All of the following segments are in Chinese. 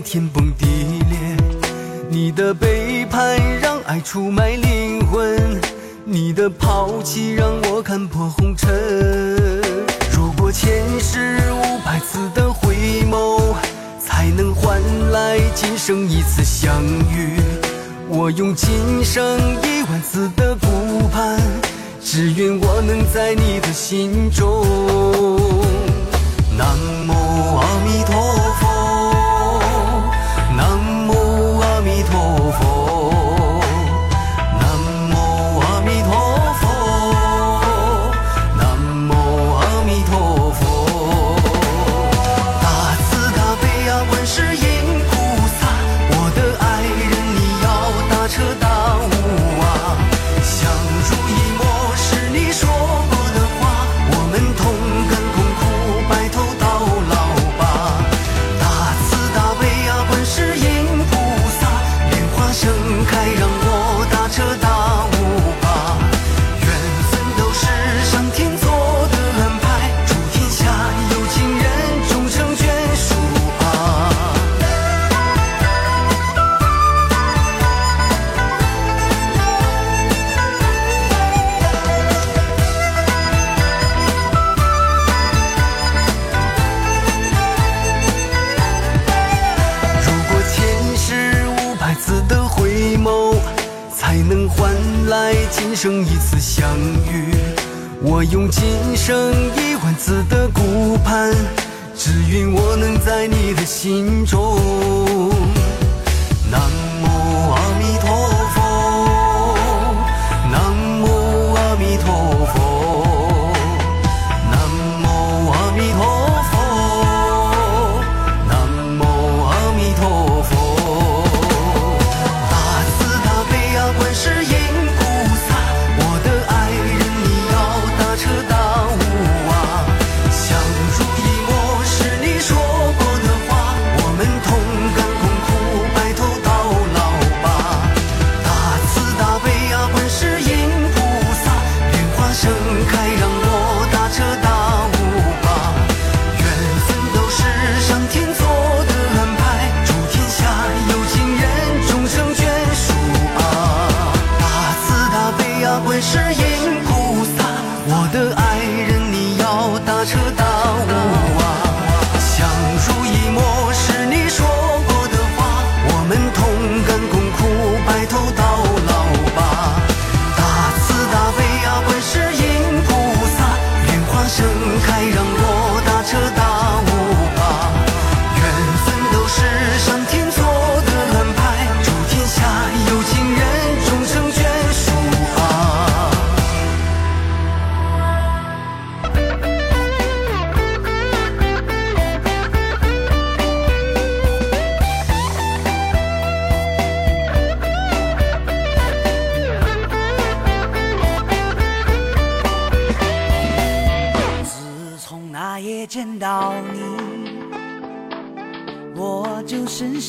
天崩地裂，你的背叛让爱出卖灵魂，你的抛弃让我看破红尘。如果前世五百次的回眸，才能换来今生一次相遇，我用今生一万次的顾盼。只愿我能在你的心中。南无阿弥陀我用今生一万次的顾盼，只愿我能在你的心中。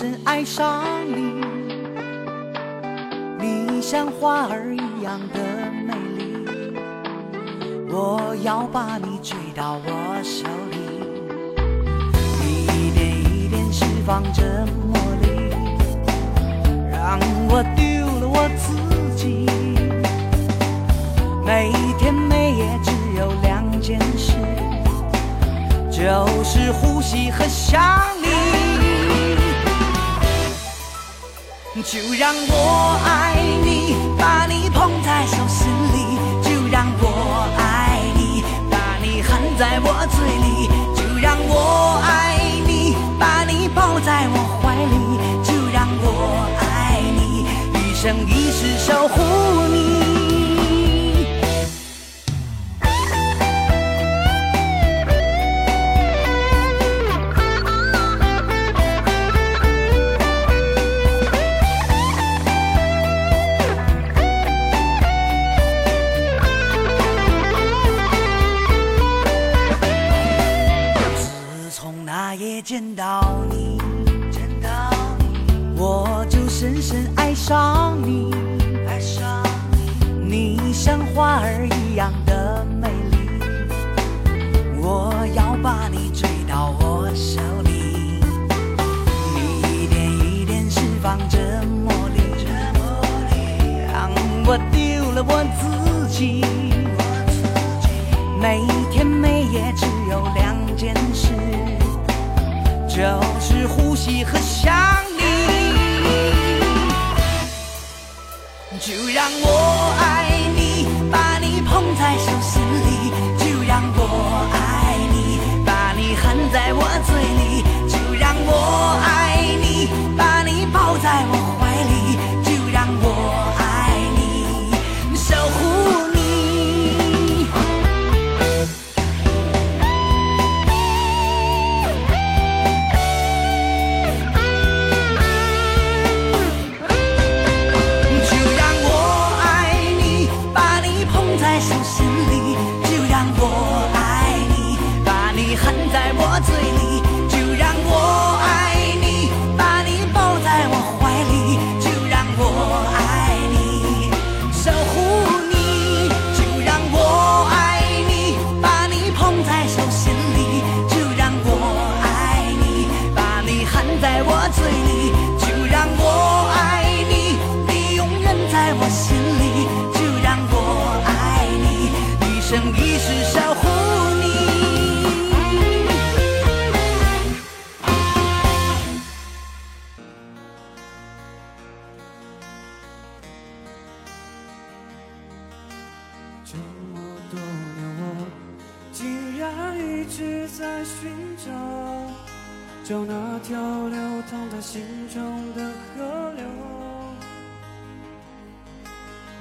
深爱上你。你像花儿一样的美丽，我要把你追到我手里，一点一点释放着魔力，让我丢了我自己。每天每夜只有两件事，就是呼吸和想你。就让我爱你，把你捧在手心里；就让我爱你，把你含在我嘴里；就让我爱你，把你抱在我怀里；就让我爱你，一生一世守护你。深深爱上你爱上你。你像花儿一样的美丽。我要把你追到我手里你一点一点释放着魔力让我丢了我自己。我自己每天每夜只有两件事就是呼吸和想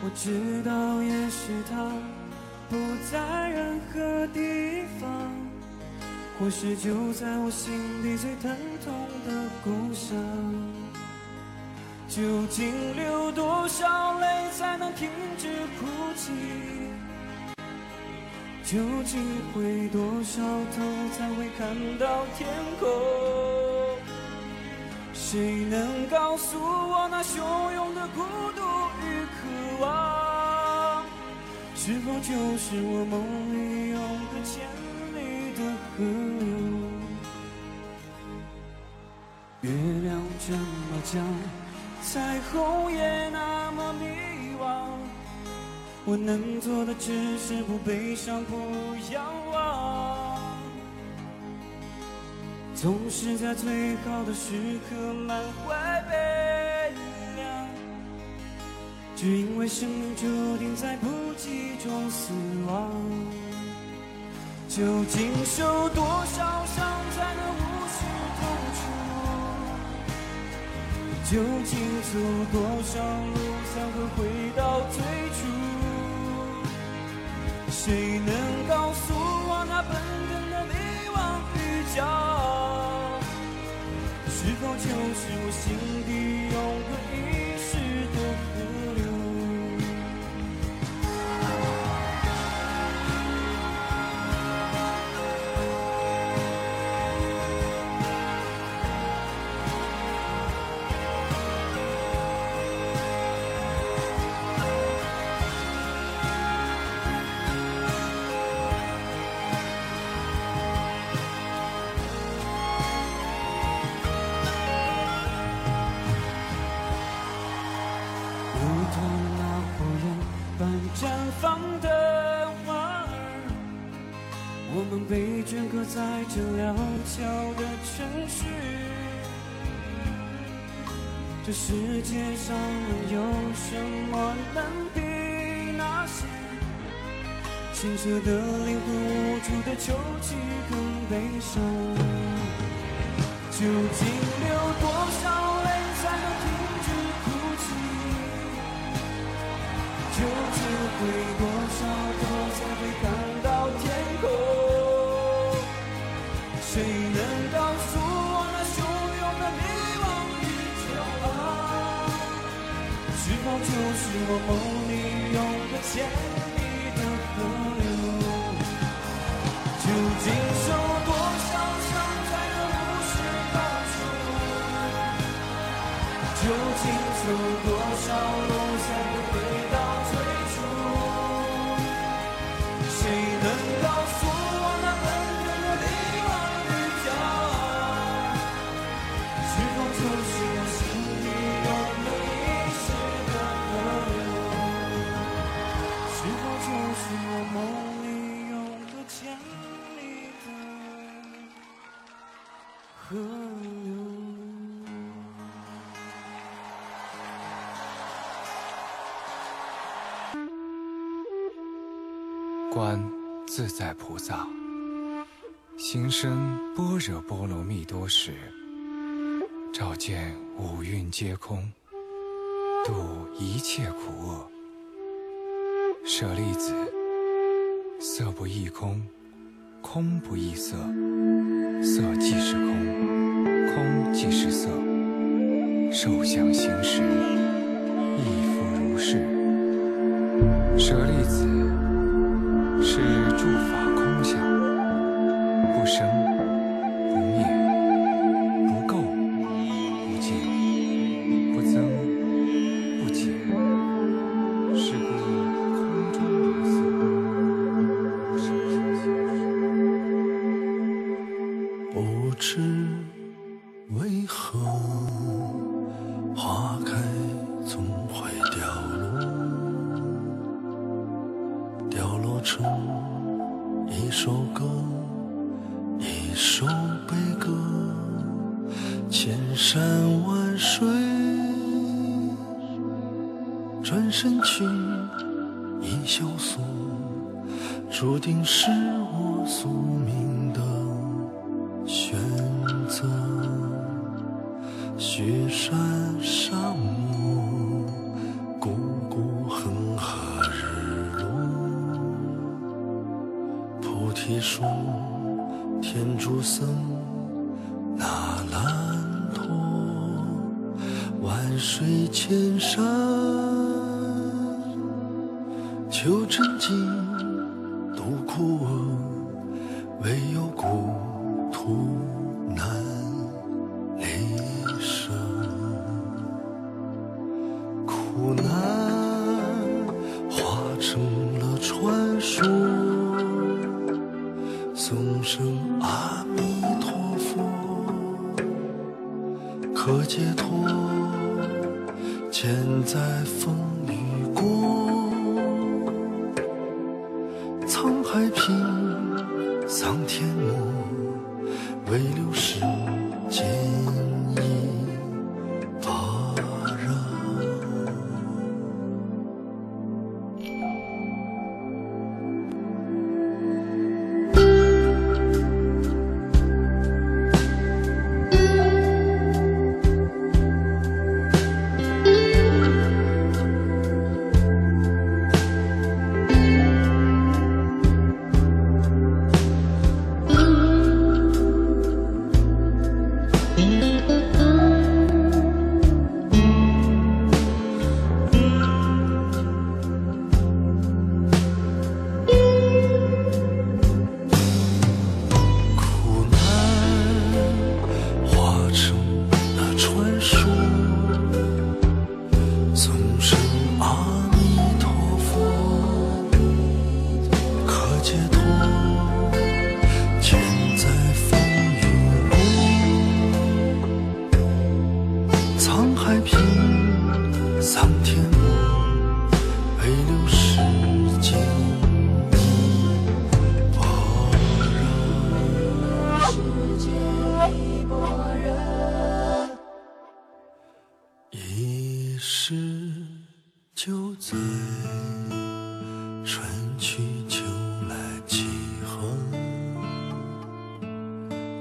我知道，也许它不在任何地方，或是就在我心底最疼痛的故乡。究竟流多少泪才能停止哭泣？究竟回多少头才会看到天空？谁能告诉我那汹涌的孤是否就是我梦里永隔千里的河？月亮这么亮，彩虹也那么迷惘。我能做的只是不悲伤，不仰望。总是在最好的时刻满怀悲，只因为生命注定在不羁中死亡。究竟受多少伤才能无视痛楚？究竟走多少路才会回到最初？谁能告诉我那奔腾的迷惘与骄傲，是否就是我心底绽放的花儿，我们被镌刻在这潦草的城市。这世界上能有什么能比那些？清澈的灵魂、无助的抽泣更悲伤？究竟流多少竟回多少头才会看到天空？谁能告诉我那汹涌的迷惘与骄傲，是否就是我梦里永隔千里的河流？究竟受多少伤才能无视高处？究竟走观自在菩萨，行深般若波罗蜜多时，照见五蕴皆空，度一切苦厄。舍利子，色不异空，空不异色，色即是空，空即是色，受想行识，亦复如是。舍利子。是诸法一首歌，一首悲歌。千山万水，转身去一萧索，注定是我宿命的。菩提树，天竺僧，那兰陀，万水千山，求真经，度苦厄，唯有故土送声阿弥陀佛，可解脱，千载风一世就在春去秋来几何？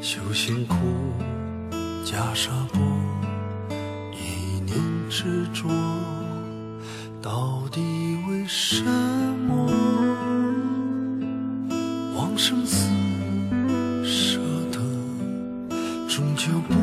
修行苦，袈裟薄，一念执着，到底为什么？往生死舍得，终究不